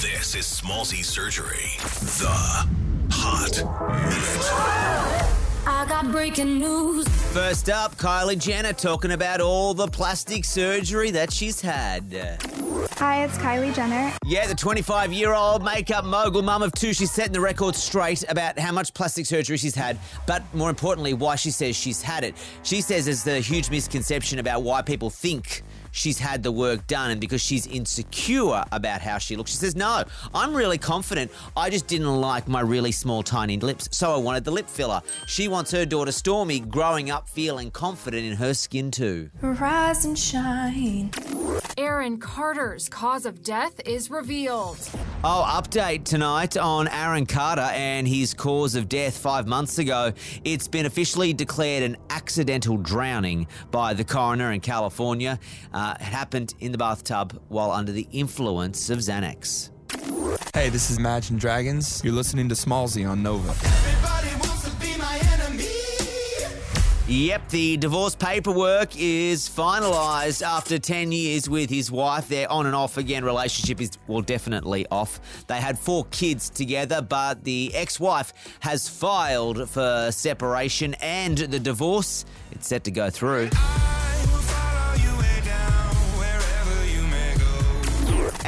This is Smallzy Surgery, the hot minute. I got breaking news. First up, Kylie Jenner talking about all the plastic surgery that she's had. Hi, it's Kylie Jenner. Yeah, the 25 year old makeup mogul mum of two, she's setting the record straight about how much plastic surgery she's had, but more importantly, why she says she's had it. She says there's a huge misconception about why people think she's had the work done and because she's insecure about how she looks. She says, No, I'm really confident. I just didn't like my really small, tiny lips, so I wanted the lip filler. She wants her daughter Stormi growing up feeling confident in her skin too. Rise and shine. Aaron Carter's cause of death is revealed. Oh, update tonight on Aaron Carter and his cause of death five months ago. It's been officially declared an accidental drowning by the coroner in California. Uh, it happened in the bathtub while under the influence of Xanax. Hey, this is Imagine Dragons. You're listening to Smallzy on Nova. Yep, the divorce paperwork is finalised after 10 years with his wife. Their on and off again relationship is, well, definitely off. They had four kids together, but the ex wife has filed for separation and the divorce. It's set to go through.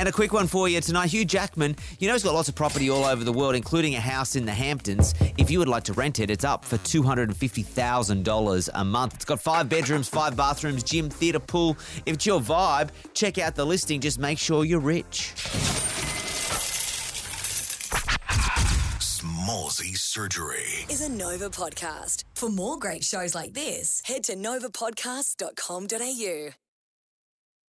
And a quick one for you tonight. Hugh Jackman, you know, he's got lots of property all over the world, including a house in the Hamptons. If you would like to rent it, it's up for $250,000 a month. It's got five bedrooms, five bathrooms, gym, theatre, pool. If it's your vibe, check out the listing. Just make sure you're rich. Smallzy Surgery. is a Nova podcast. For more great shows like this, head to novapodcast.com.au.